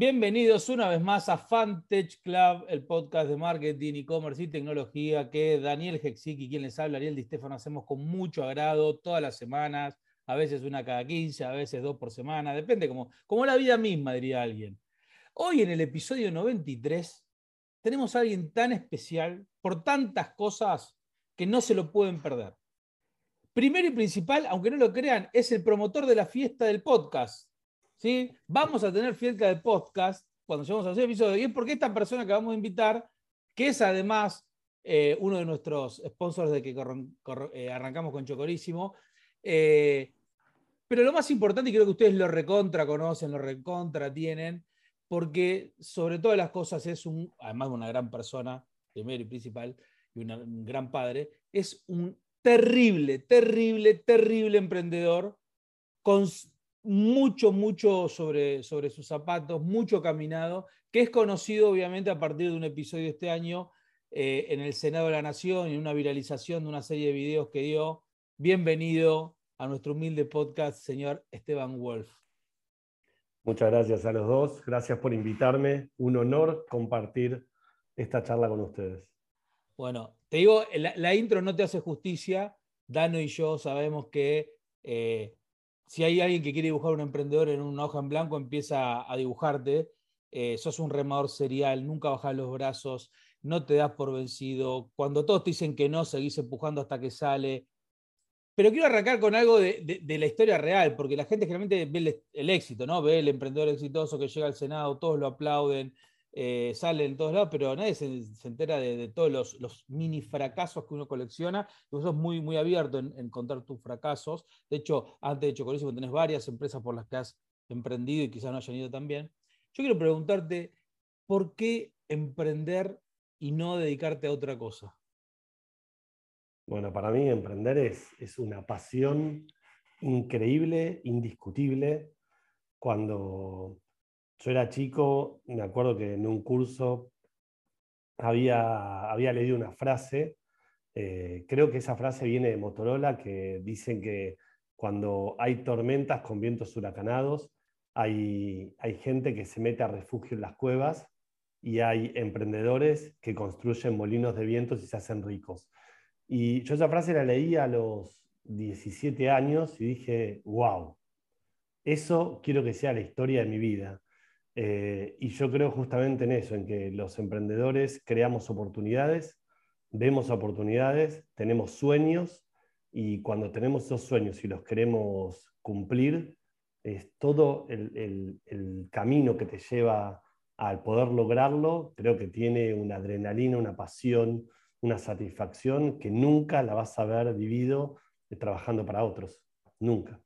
Bienvenidos una vez más a Fantech Club, el podcast de marketing, e-commerce y tecnología que Daniel Hexic y quien les habla, Ariel Di Stefano, hacemos con mucho agrado todas las semanas, a veces una cada 15, a veces dos por semana, depende como, como la vida misma, diría alguien. Hoy en el episodio 93 tenemos a alguien tan especial por tantas cosas que no se lo pueden perder. Primero y principal, aunque no lo crean, es el promotor de la fiesta del podcast. ¿Sí? Vamos a tener fiesta de podcast cuando lleguemos a hacer episodio. Y es porque esta persona que vamos a invitar, que es además eh, uno de nuestros sponsors de que eh, arrancamos con Chocorísimo, eh, pero lo más importante, y creo que ustedes lo recontra conocen, lo recontra tienen, porque sobre todas las cosas es un, además de una gran persona, primero y principal, y un gran padre, es un terrible, terrible, terrible emprendedor con mucho, mucho sobre, sobre sus zapatos, mucho caminado, que es conocido obviamente a partir de un episodio este año eh, en el Senado de la Nación y una viralización de una serie de videos que dio. Bienvenido a nuestro humilde podcast, señor Esteban Wolf. Muchas gracias a los dos, gracias por invitarme, un honor compartir esta charla con ustedes. Bueno, te digo, la, intro no te hace justicia, Dano y yo sabemos que eh, si hay alguien que quiere dibujar un emprendedor en una hoja en blanco, empieza a dibujarte. Eh, sos un remador serial, nunca bajas los brazos, no te das por vencido. Cuando todos te dicen que no, seguís empujando hasta que sale. Pero quiero arrancar con algo de, la historia real, porque la gente generalmente ve el, el, éxito, ¿no? Ve el emprendedor exitoso que llega al Senado, todos lo aplauden, eh, sale en todos lados, pero nadie se, entera de, todos los, mini fracasos que uno colecciona. Vos sos muy, muy abierto en, contar tus fracasos. De hecho, antes de Chocolísimo tenés varias empresas por las que has emprendido y quizás no hayan ido tan bien. Yo quiero preguntarte, ¿por qué emprender y no dedicarte a otra cosa? Bueno, para mí emprender es, es una pasión increíble, indiscutible. Cuando yo era chico, me acuerdo que en un curso había, había leído una frase, eh, creo que esa frase viene de Motorola, que dicen que cuando hay tormentas con vientos huracanados, hay, hay gente que se mete a refugio en las cuevas y hay emprendedores que construyen molinos de vientos y se hacen ricos. Y yo esa frase la leí a los 17 años y dije, wow, eso quiero que sea la historia de mi vida. Eh, y yo creo justamente en eso, en que los emprendedores creamos oportunidades, vemos oportunidades, tenemos sueños y cuando tenemos esos sueños y los queremos cumplir, es todo el, camino que te lleva al poder lograrlo, creo que tiene una adrenalina, una pasión, una satisfacción que nunca la vas a haber vivido trabajando para otros, nunca.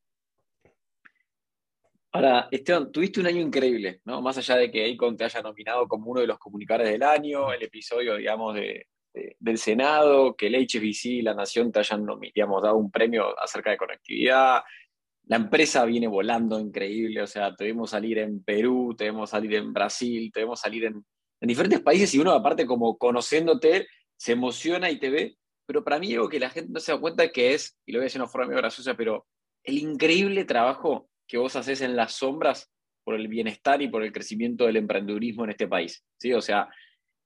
Ahora, Esteban, tuviste un año increíble, ¿no? Más allá de que Icon te haya nominado como uno de los comunicadores del año, el episodio, digamos, del Senado, que el HBC y la Nación te hayan digamos, dado un premio acerca de conectividad. La empresa viene volando increíble, o sea, te vemos salir en Perú, te vemos salir en Brasil, te vemos salir en, en diferentes países y uno, aparte, como conociéndote, se emociona y te ve. Pero para mí, algo que la gente no se da cuenta que es, y lo voy a decir de una forma medio graciosa, pero el increíble trabajo que vos haces en las sombras por el bienestar y por el crecimiento del emprendedurismo en este país. ¿sí? O sea,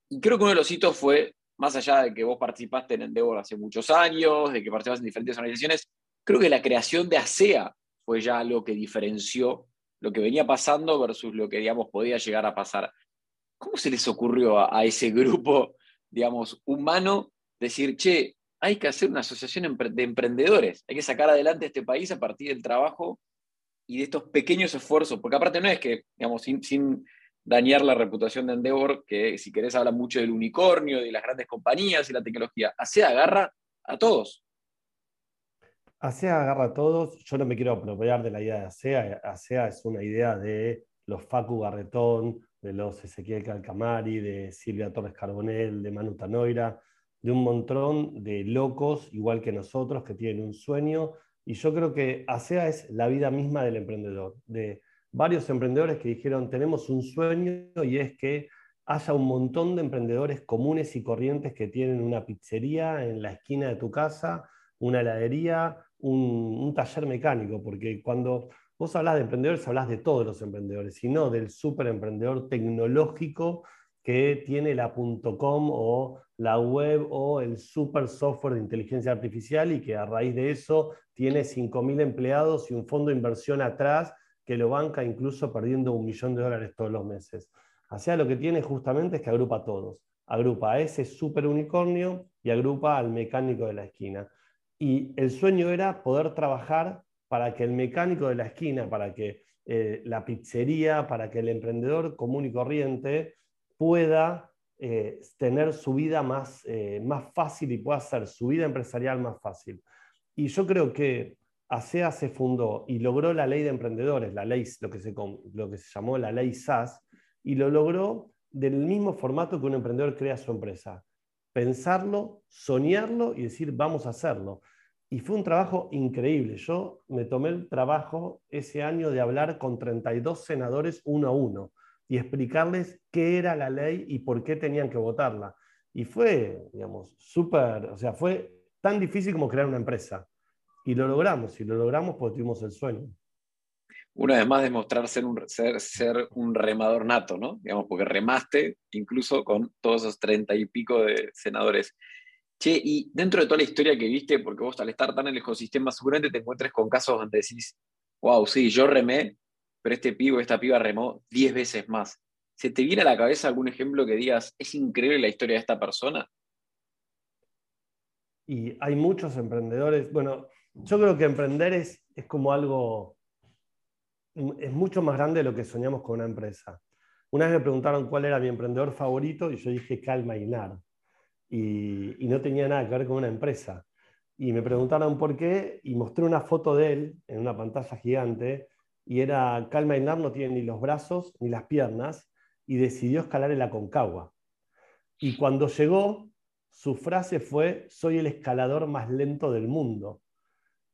y creo que uno de los hitos fue, más allá de que vos participaste en Endeavor hace muchos años, de que participaste en diferentes organizaciones, creo que la creación de ASEA fue ya lo que diferenció lo que venía pasando versus lo que, digamos, podía llegar a pasar. ¿Cómo se les ocurrió a, a ese grupo, digamos, humano decir, che, hay que hacer una asociación de emprendedores, hay que sacar adelante este país a partir del trabajo y de estos pequeños esfuerzos, porque aparte no es que, digamos, sin, dañar la reputación de Endeavor, que si querés habla mucho del unicornio, de las grandes compañías y la tecnología, ASEA agarra a todos. ASEA agarra a todos, yo no me quiero apropiar de la idea de ASEA, ASEA es una idea de los Facu Garretón, de los Ezequiel Calcamari, de Silvia Torres Carbonell, de Manu Tanoira, de un montón de locos, igual que nosotros, que tienen un sueño y yo creo que ASEA es la vida misma del emprendedor, de varios emprendedores que dijeron, tenemos un sueño y es que haya un montón de emprendedores comunes y corrientes que tienen una pizzería en la esquina de tu casa, una heladería, un, taller mecánico, porque cuando Vos hablas de emprendedores, hablas de todos los emprendedores, y no del super emprendedor tecnológico que tiene la .com o la web o el super software de inteligencia artificial y que a raíz de eso tiene 5.000 empleados y un fondo de inversión atrás que lo banca incluso perdiendo un millón de dólares todos los meses. Así lo que tiene justamente es que agrupa a todos. Agrupa a ese super unicornio y agrupa al mecánico de la esquina. Y el sueño era poder trabajar para que el mecánico de la esquina, para que eh, la pizzería, para que el emprendedor común y corriente pueda eh, tener su vida más, eh, más fácil y pueda hacer su vida empresarial más fácil. Y yo creo que ASEA se fundó y logró la ley de emprendedores, la ley, lo que se, lo que se llamó la ley SAS, y lo logró del mismo formato que un emprendedor crea su empresa. Pensarlo, soñarlo y decir, vamos a hacerlo. Y fue un trabajo increíble. Yo me tomé el trabajo ese año de hablar con 32 senadores uno a uno y explicarles qué era la ley y por qué tenían que votarla. Y fue, digamos, súper, o sea, fue tan difícil como crear una empresa. Y lo logramos, y lo logramos porque tuvimos el sueño. Una vez más demostrar ser un, ser, ser un remador nato, ¿no? Digamos, porque remaste incluso con todos esos treinta y pico de senadores. Che, y dentro de toda la historia que viste, porque vos al estar tan en el ecosistema, seguramente te encuentres con casos donde decís, wow, sí, yo remé, pero este pivo, esta piba remó diez veces más. ¿Se te viene a la cabeza algún ejemplo que digas, es increíble la historia de esta persona? Y hay muchos emprendedores. Bueno, yo creo que emprender es, es como algo, es mucho más grande de lo que soñamos con una empresa. Una vez me preguntaron cuál era mi emprendedor favorito y yo dije Calma Inar. Y, y no tenía nada que ver con una empresa. Y me preguntaron por qué y mostré una foto de él en una pantalla gigante y era Calma Inar no tiene ni los brazos ni las piernas y decidió escalar en la Concagua. Y cuando llegó, su frase fue, soy el escalador más lento del mundo.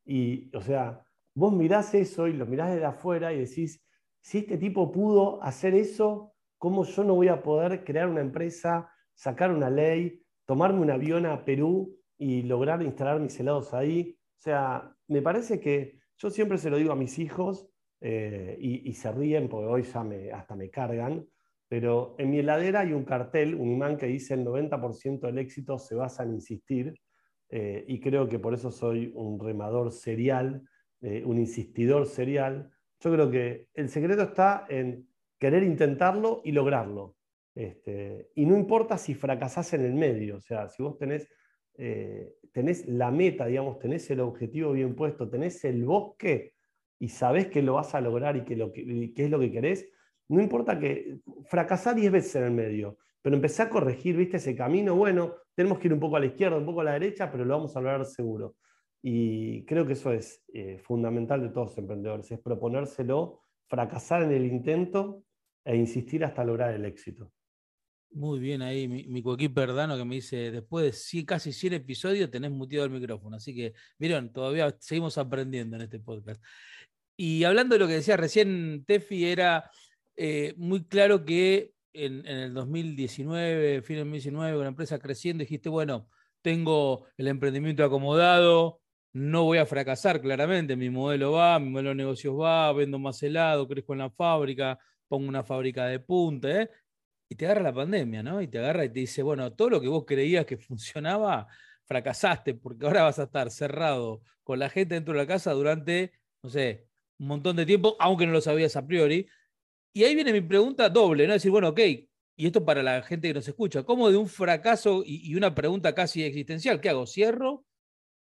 Y, o sea, vos mirás eso y lo mirás desde afuera y decís, si este tipo pudo hacer eso, ¿cómo yo no voy a poder crear una empresa, sacar una ley, tomarme un avión a Perú y lograr instalar mis helados ahí? O sea, me parece que yo siempre se lo digo a mis hijos, eh, y, se ríen porque hoy ya me, hasta me cargan, pero en mi heladera hay un cartel, un imán que dice el 90% del éxito se basa en insistir eh, y creo que por eso soy un remador serial, eh, un insistidor serial. Yo creo que el secreto está en querer intentarlo y lograrlo. Este, y no importa si fracasás en el medio, o sea, si vos tenés, tenés la meta, digamos, tenés el objetivo bien puesto, tenés el bosque, y sabes que lo vas a lograr y que, lo que, es lo que querés, no importa que fracasar 10 veces en el medio, pero empecé a corregir, viste, ese camino, bueno, tenemos que ir un poco a la izquierda, un poco a la derecha, pero lo vamos a lograr seguro. Y creo que eso es eh, fundamental de todos los emprendedores, es proponérselo, fracasar en el intento e insistir hasta lograr el éxito. Muy bien ahí, mi, mi Perdano que me dice, después de casi 100 episodios tenés muteado el micrófono, así que, miren, todavía seguimos aprendiendo en este podcast. Y hablando de lo que decía recién Tefi, era eh, muy claro que en, el 2019, fin del 2019, con la empresa creciendo, dijiste, bueno, tengo el emprendimiento acomodado, no voy a fracasar claramente, mi modelo va, mi modelo de negocios va, vendo más helado, crezco en la fábrica, pongo una fábrica de punta, ¿eh? y te agarra la pandemia, ¿no? Y te agarra y te dice, bueno, todo lo que vos creías que funcionaba, fracasaste, porque ahora vas a estar cerrado con la gente dentro de la casa durante, no sé, un montón de tiempo, aunque no lo sabías a priori. Y ahí viene mi pregunta doble, ¿no? Decir, bueno, ok, y esto para la gente que nos escucha, ¿cómo de un fracaso y, una pregunta casi existencial, ¿qué hago? ¿Cierro?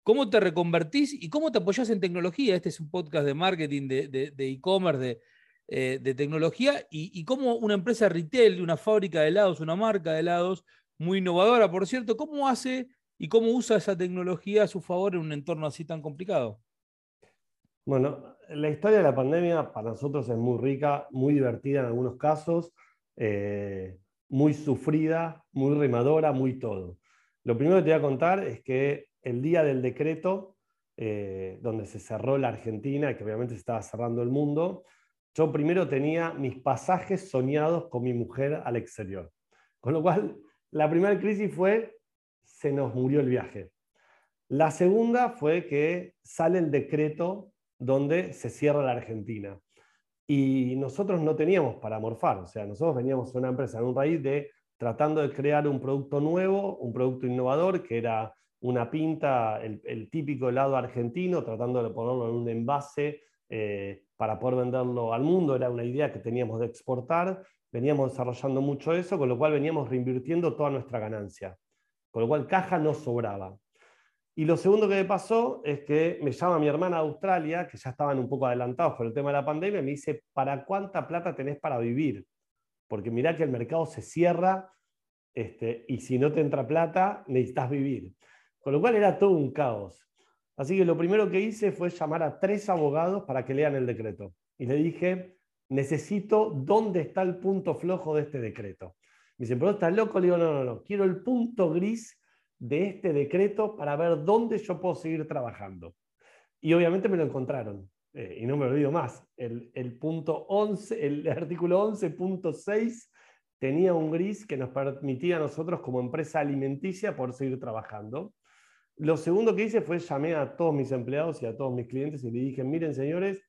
¿Cómo te reconvertís y cómo te apoyás en tecnología? Este es un podcast de marketing, de e-commerce, de, eh, de, tecnología y, cómo una empresa retail, una fábrica de helados, una marca de helados, muy innovadora, por cierto, ¿cómo hace y cómo usa esa tecnología a su favor en un entorno así tan complicado? Bueno, la historia de la pandemia para nosotros es muy rica, muy divertida en algunos casos, eh, muy sufrida, muy remadora, muy todo. Lo primero que te voy a contar es que el día del decreto, eh, donde se cerró la Argentina, que obviamente se estaba cerrando el mundo, yo primero tenía mis pasajes soñados con mi mujer al exterior. Con lo cual, la primera crisis fue, se nos murió el viaje. La segunda fue que sale el decreto donde se cierra la Argentina. Y nosotros no teníamos para morfar, o sea, nosotros veníamos de una empresa en un raíz de tratando de crear un producto nuevo, un producto innovador, que era una pinta, el, típico helado argentino, tratando de ponerlo en un envase eh, para poder venderlo al mundo, era una idea que teníamos de exportar, veníamos desarrollando mucho eso, con lo cual veníamos reinvirtiendo toda nuestra ganancia, con lo cual caja no sobraba. Y lo segundo que me pasó es que me llama mi hermana de Australia, que ya estaban un poco adelantados por el tema de la pandemia, y me dice, ¿para cuánta plata tenés para vivir? Porque mirá que el mercado se cierra este, y si no te entra plata, necesitas vivir. Con lo cual era todo un caos. Así que lo primero que hice fue llamar a tres abogados para que lean el decreto. Y le dije, necesito dónde está el punto flojo de este decreto. Me dicen, pero estás loco. Le digo, no, no, no, quiero el punto gris de este decreto para ver dónde yo puedo seguir trabajando. Y obviamente me lo encontraron. Eh, y no me olvido más. El, el punto 11, el artículo 11.6 tenía un gris que nos permitía a nosotros como empresa alimenticia poder seguir trabajando. Lo segundo que hice fue llamé a todos mis empleados y a todos mis clientes y le dije, miren señores,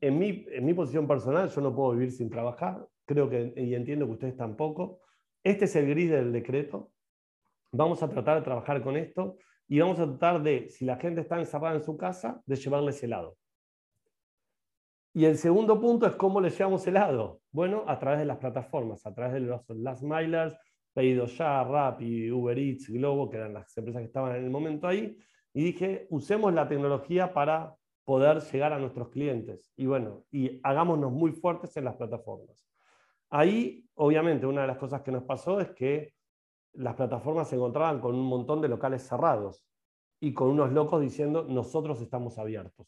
en mi, en mi posición personal yo no puedo vivir sin trabajar, creo que y entiendo que ustedes tampoco. Este es el gris del decreto. Vamos a tratar de trabajar con esto y vamos a tratar de, si la gente está encerrada en su casa, de llevarles helado. Y el segundo punto es cómo le llevamos helado. Bueno, a través de las plataformas, a través de los last milers, Pedido Ya, Rappi, Uber Eats, Globo, que eran las empresas que estaban en el momento ahí. Y dije, usemos la tecnología para poder llegar a nuestros clientes. Y bueno, y hagámonos muy fuertes en las plataformas. Ahí, obviamente, una de las cosas que nos pasó es que las plataformas se encontraban con un montón de locales cerrados y con unos locos diciendo, nosotros estamos abiertos.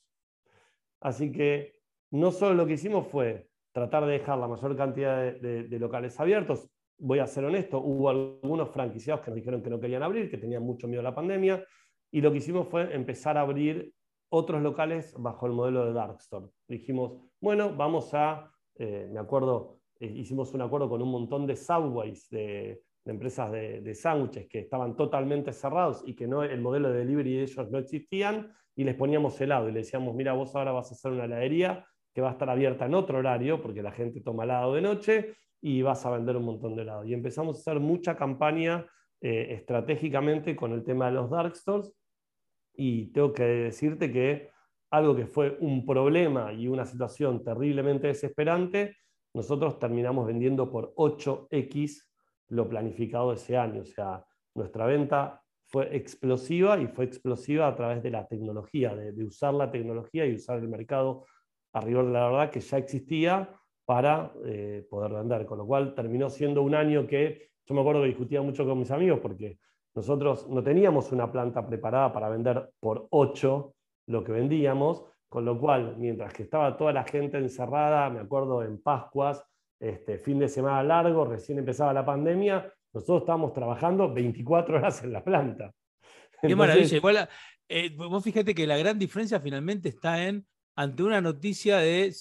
Así que no solo lo que hicimos fue tratar de dejar la mayor cantidad de, locales abiertos. Voy a ser honesto, hubo algunos franquiciados que nos dijeron que no querían abrir, que tenían mucho miedo a la pandemia, y lo que hicimos fue empezar a abrir otros locales bajo el modelo de Dark Store. Dijimos, bueno, vamos a, eh, me acuerdo, eh, hicimos un acuerdo con un montón de subways, de, empresas de, de sándwiches que estaban totalmente cerrados y que no, el modelo de delivery de ellos no existían, y les poníamos helado y le decíamos, mira, vos ahora vas a hacer una heladería que va a estar abierta en otro horario, porque la gente toma helado de noche, y vas a vender un montón de helado. Y empezamos a hacer mucha campaña eh, estratégicamente con el tema de los dark stores, y tengo que decirte que algo que fue un problema y una situación terriblemente desesperante, nosotros terminamos vendiendo por 8x lo planificado ese año. O sea, nuestra venta fue explosiva y fue explosiva a través de la tecnología, de, usar la tecnología y usar el mercado arriba de la verdad que ya existía para eh, poder vender, con lo cual terminó siendo un año que yo me acuerdo que discutía mucho con mis amigos porque nosotros no teníamos una planta preparada para vender por 8 lo que vendíamos, con lo cual mientras que estaba toda la gente encerrada, me acuerdo en Pascuas, este, fin de semana largo, recién empezaba la pandemia, nosotros estábamos trabajando 24 horas en la planta. Qué maravilla. Igual, eh, vos fíjate que la gran diferencia finalmente está en ante una noticia de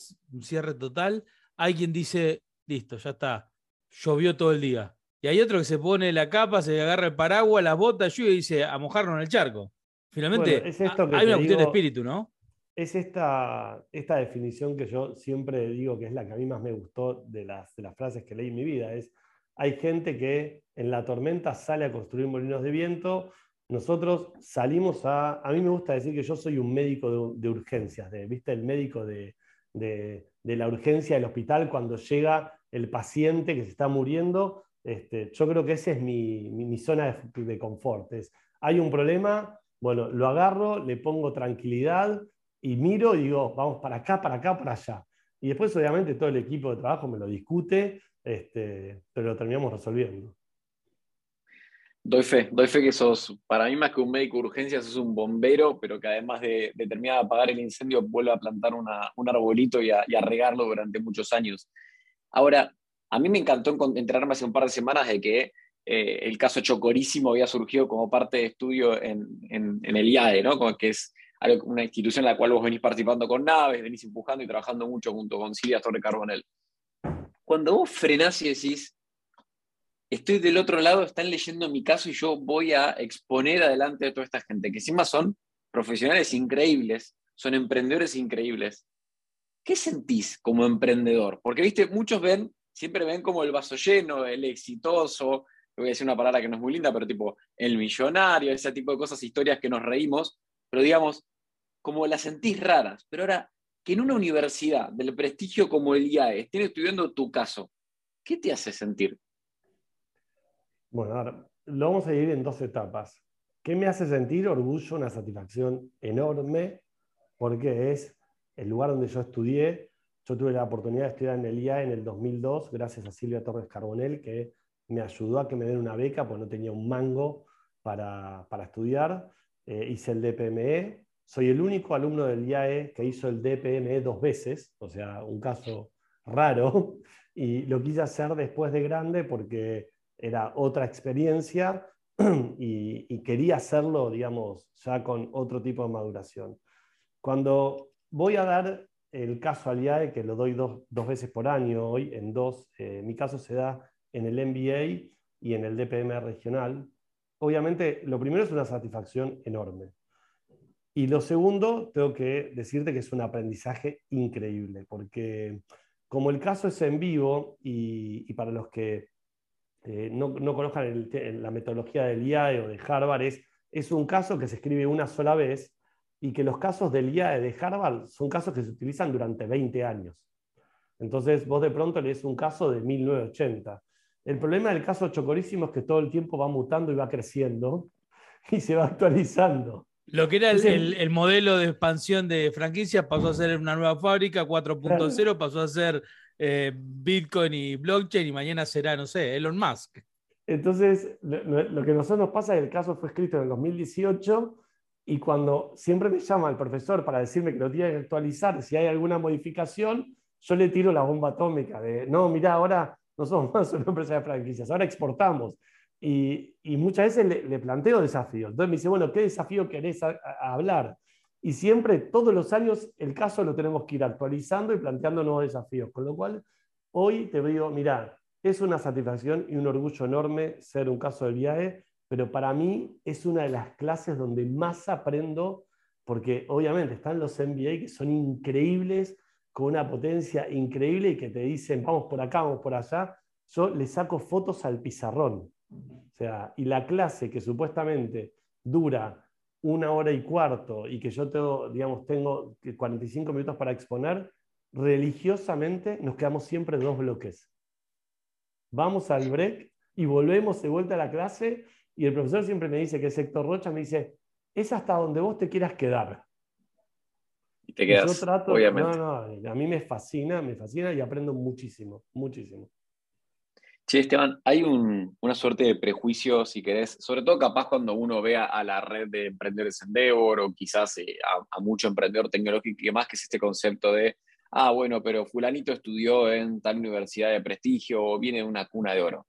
cierre total, hay quien dice, listo, ya está, llovió todo el día. Y hay otro que se pone la capa, se agarra el paraguas, las botas, y dice, a mojarnos en el charco. Finalmente, es esto hay una cuestión de espíritu, ¿no? Es esta, esta definición que yo siempre digo que es la que a mí más me gustó de las, de las frases que leí en mi vida. Es, hay gente que en la tormenta sale a construir molinos de viento nosotros salimos a, a mí me gusta decir que yo soy un médico de, urgencias, de, ¿viste? El médico de, la urgencia del hospital cuando llega el paciente que se está muriendo. Este, yo creo que esa es mi, zona de, confort. hay un problema, bueno, lo agarro, le pongo tranquilidad y miro y digo, vamos para acá, para acá, para allá. Y después, obviamente, todo el equipo de trabajo me lo discute, este, pero lo terminamos resolviendo. Doy fe, doy fe que sos, para mí más que un médico de urgencias, sos un bombero, pero que además de, terminar de apagar el incendio, vuelve a plantar un arbolito y a, regarlo durante muchos años. Ahora, a mí me encantó enterarme hace un par de semanas de que eh, el caso Chocorísimo había surgido como parte de estudio en, el IAE, ¿no? Como que es una institución en la cual vos venís participando con naves, venís empujando y trabajando mucho junto con Silvia Torre Carbonel. Cuando vos frenás y decís, estoy del otro lado, están leyendo mi caso y yo voy a exponer adelante a toda esta gente, que encima son profesionales increíbles, son emprendedores increíbles. ¿Qué sentís como emprendedor? Porque, viste, muchos ven, siempre ven como el vaso lleno, el exitoso, voy a decir una palabra que no es muy linda, pero tipo el millonario, ese tipo de cosas, historias que nos reímos, pero digamos, como las sentís raras. Pero ahora, que en una universidad del prestigio como el IAE estén estudiando tu caso, ¿qué te hace sentir? Bueno, ahora lo vamos a dividir en dos etapas. ¿Qué me hace sentir? Orgullo, una satisfacción enorme, porque es el lugar donde yo estudié. Yo tuve la oportunidad de estudiar en el IAE en el 2002, gracias a Silvia Torres Carbonell, que me ayudó a que me den una beca, porque no tenía un mango para, estudiar. Eh, hice el DPME. Soy el único alumno del IAE que hizo el DPME dos veces, o sea, un caso raro. Y lo quise hacer después de grande porque era otra experiencia y, quería hacerlo, digamos, ya con otro tipo de maduración. Cuando voy a dar el caso al IAE, que lo doy dos, veces por año hoy, en dos, eh, mi caso se da en el MBA y en el DPM regional, obviamente lo primero es una satisfacción enorme. Y lo segundo, tengo que decirte que es un aprendizaje increíble, porque como el caso es en vivo y, para los que eh, no, conozcan la metodología del IAE o de Harvard, es, es un caso que se escribe una sola vez y que los casos del IAE de Harvard son casos que se utilizan durante 20 años. Entonces, vos de pronto lees un caso de 1980 el problema del caso Chocorísimo es que todo el tiempo va mutando y va creciendo y se va actualizando. Lo que era el, modelo de expansión de franquicia pasó a ser una nueva fábrica, 4.0 pasó a ser eh, Bitcoin y blockchain y mañana será, no sé, Elon Musk. Entonces, lo, que a nosotros nos pasa es que el caso fue escrito en el 2018 y cuando siempre me llama el profesor para decirme que lo tiene que actualizar, si hay alguna modificación, yo le tiro la bomba atómica de, no, mira, ahora no somos más una empresa de franquicias, ahora exportamos. Y, muchas veces le, planteo desafíos. Entonces me dice, bueno, ¿qué desafío querés hablar? Y siempre, todos los años, el caso lo tenemos que ir actualizando y planteando nuevos desafíos. Con lo cual, hoy te digo, mira, es una satisfacción y un orgullo enorme ser un caso del viaje, pero para mí es una de las clases donde más aprendo, porque obviamente están los MBA que son increíbles, con una potencia increíble y que te dicen, vamos por acá, vamos por allá, yo le saco fotos al pizarrón. O sea, y la clase que supuestamente dura una hora y cuarto y que yo tengo, digamos, tengo 45 minutos para exponer, religiosamente nos quedamos siempre dos bloques. Vamos al break y volvemos de vuelta a la clase y el profesor siempre me dice que es Héctor Rocha, me dice, es hasta donde vos te quieras quedar. Y te quedas, obviamente. No, no, a mí me fascina, me fascina y aprendo muchísimo, muchísimo. Sí, Esteban, hay una suerte de prejuicio, si querés, sobre todo capaz cuando uno vea a la red de emprendedores Endeavor o quizás eh, a, mucho emprendedor tecnológico y demás, que es este concepto de, ah, bueno, pero fulanito estudió en tal universidad de prestigio o viene de una cuna de oro.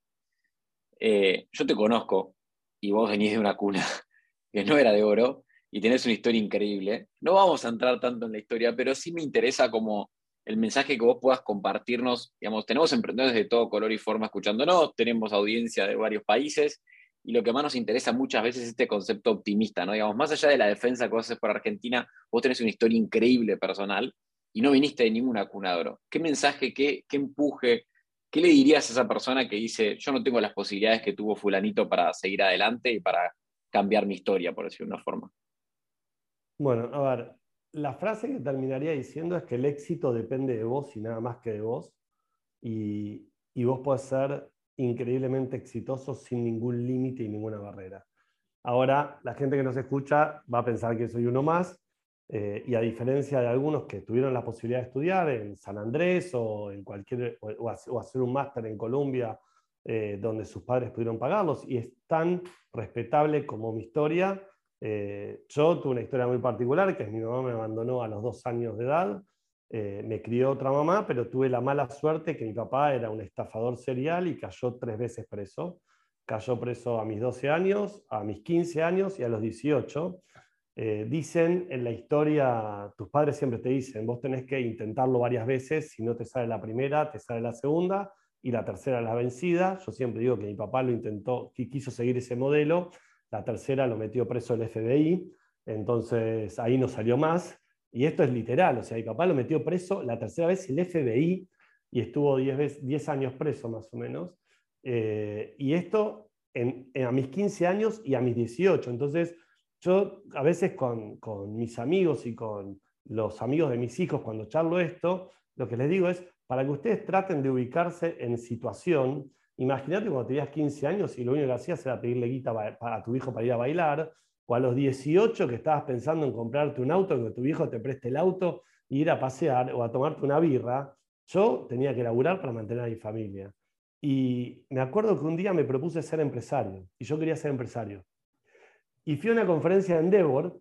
Eh, yo te conozco y vos venís de una cuna que no era de oro y tenés una historia increíble. No vamos a entrar tanto en la historia, pero sí me interesa como el mensaje que vos puedas compartirnos. Digamos, tenemos emprendedores de todo color y forma escuchándonos, tenemos audiencia de varios países, y lo que más nos interesa muchas veces es este concepto optimista, ¿no? Digamos, más allá de la defensa que vos haces por Argentina, vos tenés una historia increíble personal y no viniste de ninguna cuna ¿Qué mensaje, qué, qué empuje, qué le dirías a esa persona que dice, yo no tengo las posibilidades que tuvo fulanito para seguir adelante y para cambiar mi historia, por decirlo de una forma? Bueno, a ver, la frase que terminaría diciendo es que el éxito depende de vos y nada más que de vos. Y, vos podés ser increíblemente exitoso sin ningún límite y ninguna barrera. Ahora, la gente que nos escucha va a pensar que soy uno más, eh, y a diferencia de algunos que tuvieron la posibilidad de estudiar en San Andrés o, en cualquier, o, hacer un máster en Colombia, eh, donde sus padres pudieron pagarlos, y es tan respetable como mi historia, eh, yo tuve una historia muy particular, que es mi mamá me abandonó a los dos años de edad, eh, me crió otra mamá, pero tuve la mala suerte que mi papá era un estafador serial y cayó tres veces preso. Cayó preso a mis 12 años, a mis 15 años y a los 18. Eh, dicen en la historia, tus padres siempre te dicen, vos tenés que intentarlo varias veces, si no te sale la primera, te sale la segunda y la tercera la vencida. Yo siempre digo que mi papá lo intentó, que quiso seguir ese modelo la tercera lo metió preso el FBI, entonces ahí no salió más. Y esto es literal, o sea, mi papá lo metió preso la tercera vez el FBI y estuvo 10 años preso más o menos. Eh, y esto a mis 15 años y a mis 18. Entonces, yo a veces con, con, mis amigos y con los amigos de mis hijos, cuando charlo esto, lo que les digo es, para que ustedes traten de ubicarse en situación, imagínate cuando tenías 15 años y lo único que hacías era pedirle guita a tu hijo para ir a bailar, o a los 18 que estabas pensando en comprarte un auto, que tu hijo te preste el auto e ir a pasear o a tomarte una birra, yo tenía que laburar para mantener a mi familia. Y me acuerdo que un día me propuse ser empresario, y yo quería ser empresario. Y fui a una conferencia en Endeavor,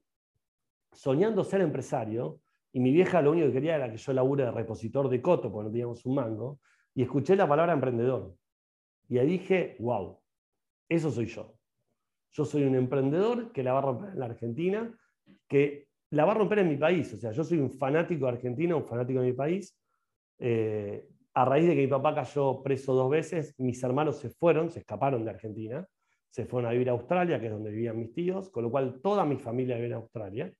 soñando ser empresario, y mi vieja lo único que quería era que yo labure de repositor de coto, porque no teníamos un mango, y escuché la palabra emprendedor. Y ahí dije, wow, eso soy yo. Yo soy un emprendedor que la va a romper en la Argentina, que la va a romper en mi país. O sea, yo soy un fanático de Argentina, un fanático de mi país. Eh, a raíz de que mi papá cayó preso dos veces, mis hermanos se fueron, se escaparon de Argentina, se fueron a vivir a Australia, que es donde vivían mis tíos, con lo cual toda mi familia vive en Australia.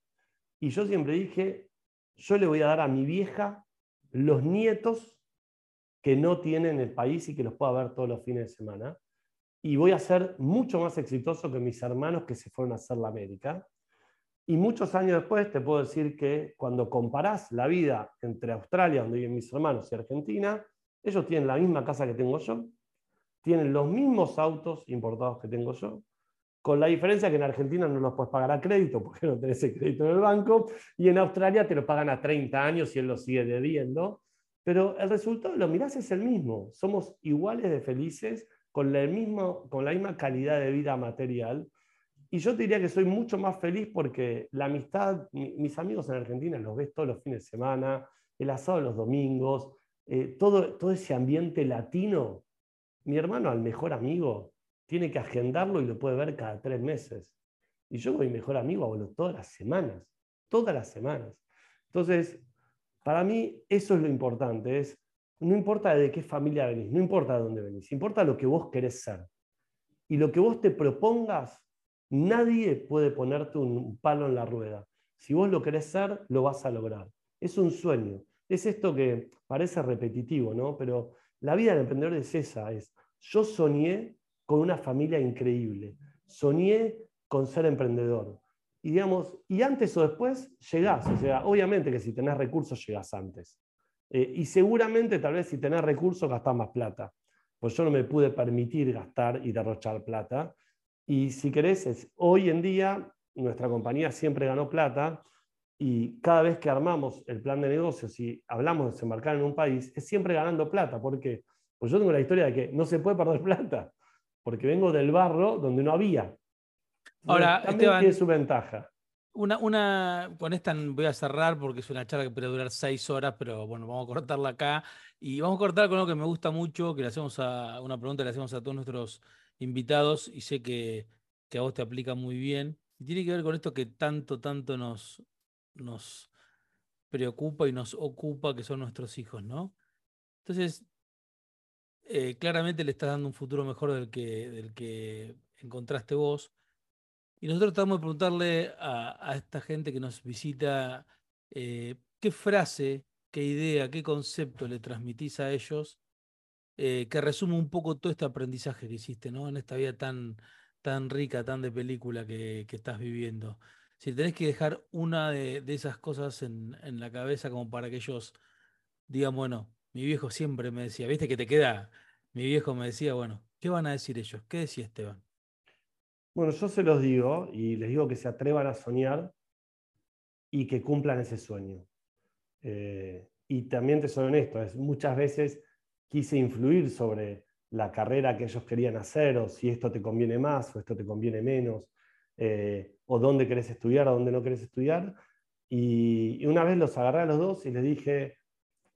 Y yo siempre dije, yo le voy a dar a mi vieja los nietos que no tienen el país y que los pueda ver todos los fines de semana. Y voy a ser mucho más exitoso que mis hermanos que se fueron a hacer la América. Y muchos años después te puedo decir que cuando comparás la vida entre Australia, donde viven mis hermanos, y Argentina, ellos tienen la misma casa que tengo yo, tienen los mismos autos importados que tengo yo, con la diferencia que en Argentina no los puedes pagar a crédito porque no tenés el crédito en el banco, y en Australia te lo pagan a 30 años y él lo sigue debiendo. Pero el resultado, lo mirás, es el mismo. Somos iguales de felices, con, el mismo, con la misma calidad de vida material, y yo te diría que soy mucho más feliz porque la amistad, mis amigos en Argentina los ves todos los fines de semana, el asado los domingos, eh, todo, todo ese ambiente latino. Mi hermano, al mejor amigo, tiene que agendarlo y lo puede ver cada tres meses. Y yo con mi mejor amigo hablo todas las semanas, todas las semanas. Entonces, para mí eso es lo importante, es, no importa de qué familia venís, no importa de dónde venís, importa lo que vos querés ser. Y lo que vos te propongas Nadie puede ponerte un palo en la rueda. Si vos lo querés ser, lo vas a lograr. Es un sueño. Es esto que parece repetitivo, ¿no? Pero la vida del emprendedor es esa, es yo soñé con una familia increíble, soñé con ser emprendedor. Y digamos, y antes o después llegás, o sea, obviamente que si tenés recursos llegás antes. Eh, y seguramente tal vez si tenés recursos gastás más plata. Pues yo no me pude permitir gastar y derrochar plata. Y si querés, hoy en día nuestra compañía siempre ganó plata y cada vez que armamos el plan de negocios y hablamos de desembarcar en un país, es siempre ganando plata. ¿Por qué? Pues yo tengo la historia de que no se puede perder plata, porque vengo del barro donde no había. Ahora, también tiene su ventaja. Una, una, con esta voy a cerrar porque es una charla que puede durar seis horas, pero bueno, vamos a cortarla acá. Y vamos a cortar con algo que me gusta mucho, que le hacemos a una pregunta que le hacemos a todos nuestros invitados y sé que, a vos te aplica muy bien. Y tiene que ver con esto que tanto, tanto nos, nos preocupa y nos ocupa, que son nuestros hijos, ¿no? Entonces, eh, claramente le estás dando un futuro mejor del que, del que encontraste vos. Y nosotros tratamos de preguntarle a, esta gente que nos visita eh, qué frase, qué idea, qué concepto le transmitís a ellos eh, que resume un poco todo este aprendizaje que hiciste, ¿no? En esta vida tan, tan rica, tan de película que, estás viviendo. Si tenés que dejar una de, esas cosas en, la cabeza como para que ellos digan, bueno, mi viejo siempre me decía, viste que te queda, mi viejo me decía, bueno, ¿qué van a decir ellos? ¿Qué decía Esteban? Bueno, yo se los digo y les digo que se atrevan a soñar y que cumplan ese sueño. Eh, y también te soy honesto, es muchas veces quise influir sobre la carrera que ellos querían hacer, o si esto te conviene más, o esto te conviene menos, eh, o dónde querés estudiar, o dónde no querés estudiar. Y, una vez los agarré a los dos y les dije,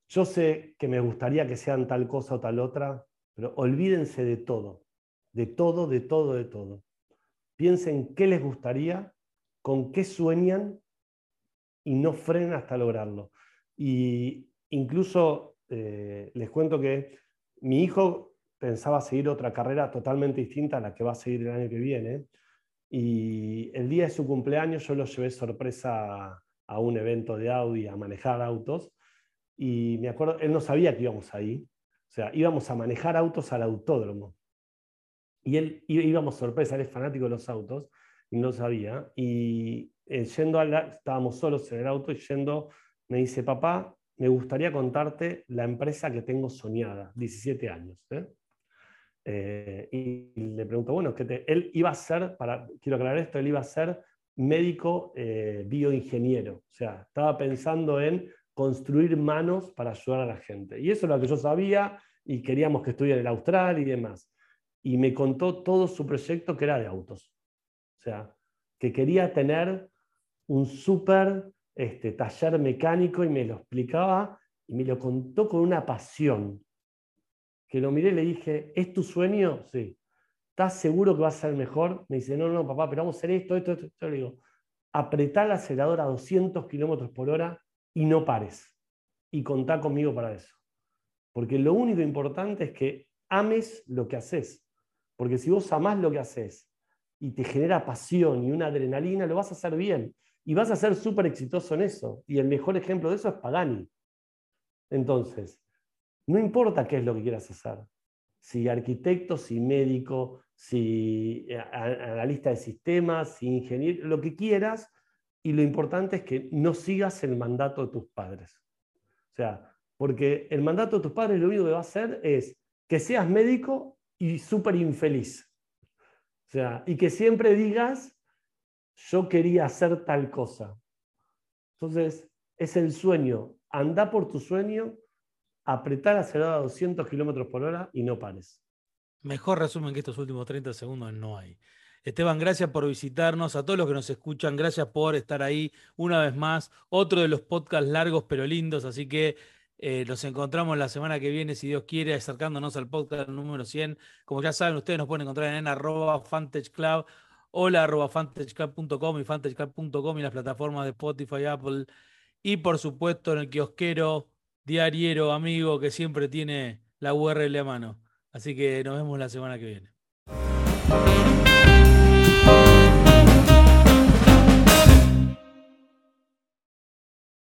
yo sé que me gustaría que sean tal cosa o tal otra, pero olvídense de todo, de todo, de todo, de todo. Piensen qué les gustaría, con qué sueñan y no frenen hasta lograrlo. Y incluso eh, les cuento que mi hijo pensaba seguir otra carrera totalmente distinta a la que va a seguir el año que viene. Y el día de su cumpleaños yo lo llevé sorpresa a un evento de Audi a manejar autos. Y me acuerdo, él no sabía que íbamos ahí. O sea, íbamos a manejar autos al autódromo. Y él íbamos sorpresa, él es fanático de los autos y no sabía. Y eh, yendo a la, estábamos solos en el auto y yendo, me dice, papá, me gustaría contarte la empresa que tengo soñada, 17 años. ¿eh? Eh, y le pregunto, bueno, que él iba a ser, para, quiero aclarar esto, él iba a ser médico bioingeniero. O sea, estaba pensando en construir manos para ayudar a la gente. Y eso es lo que yo sabía y queríamos que estuviera en el Austral y demás. Y me contó todo su proyecto que era de autos. O sea, que quería tener un súper este, taller mecánico y me lo explicaba y me lo contó con una pasión. Que lo miré y le dije, ¿es tu sueño? Sí. ¿Estás seguro que va a ser mejor? Me dice, no, no, papá, pero vamos a hacer esto, esto, esto. Le digo, apretá el acelerador a 200 kilómetros por hora y no pares. Y contá conmigo para eso. Porque lo único importante es que ames lo que haces. Porque si vos amás lo que haces y te genera pasión y una adrenalina, lo vas a hacer bien. Y vas a ser súper exitoso en eso. Y el mejor ejemplo de eso es Pagani. Entonces, no importa qué es lo que quieras hacer. Si arquitecto, si médico, si eh, analista de sistemas, si ingeniero, lo que quieras. Y lo importante es que no sigas el mandato de tus padres. O sea, porque el mandato de tus padres lo único que va a hacer es que seas médico y súper infeliz. O sea, y que siempre digas, yo quería hacer tal cosa. Entonces, es el sueño. Anda por tu sueño, apretar acelerador a 200 kilómetros por hora y no pares. Mejor resumen que estos últimos 30 segundos no hay. Esteban, gracias por visitarnos. A todos los que nos escuchan, gracias por estar ahí una vez más. Otro de los podcasts largos pero lindos, así que eh, nos encontramos la semana que viene, si Dios quiere, acercándonos al podcast número 100. Como ya saben, ustedes nos pueden encontrar en arroba Club, hola y fantageclub.com y las plataformas de Spotify, Apple y por supuesto en el kiosquero, diariero, amigo que siempre tiene la URL a mano. Así que nos vemos la semana que viene.